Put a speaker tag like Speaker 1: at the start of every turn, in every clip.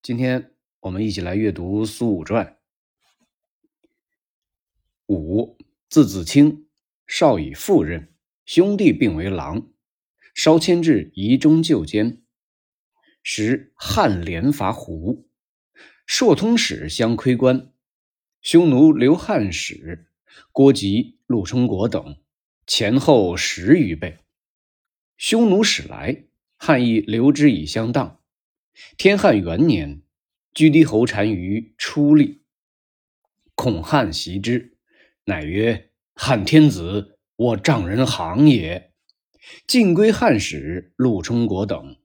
Speaker 1: 今天我们一起来阅读《苏武传》。武，字子清，少以父任，兄弟并为郎，稍迁至宜中旧监。时汉连伐胡，朔通使相窥观，匈奴刘汉使、郭吉、陆冲国等前后十余倍。匈奴使来，汉亦留之以相当。天汉元年，居低侯单于出力，恐汉袭之，乃曰：“汉天子，我丈人行也。”尽归汉使陆冲国等。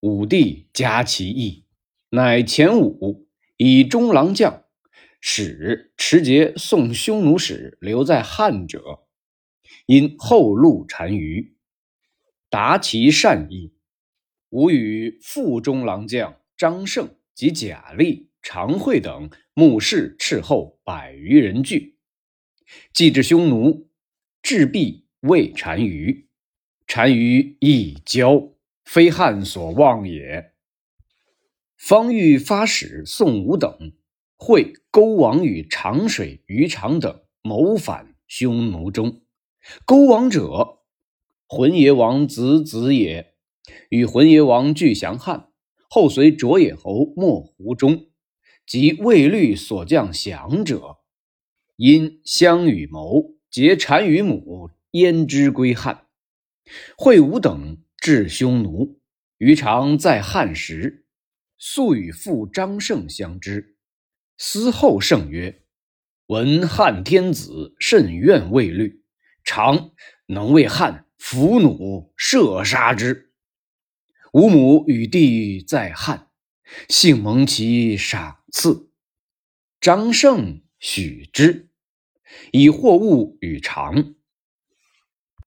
Speaker 1: 武帝加其义，乃前武以中郎将，使持节送匈奴使留在汉者，因后路单于，达其善意。吾与副中郎将张胜及贾力、常惠等目视斥候百余人聚，既至匈奴，至必谓单于。单于亦骄，非汉所望也。方欲发使宋武等会勾王与长水于长等谋反匈奴中。勾王者，浑邪王子子也。与浑邪王俱降汉，后随卓野侯莫胡中，及魏律所将降者，因相与谋，结单于母焉知归汉。会武等至匈奴，于常在汉时，素与父张胜相知。思后胜曰：“闻汉天子甚怨魏律，常能为汉俘虏射杀之。”吾母与弟在汉，幸蒙其赏赐，张胜许之，以货物与偿。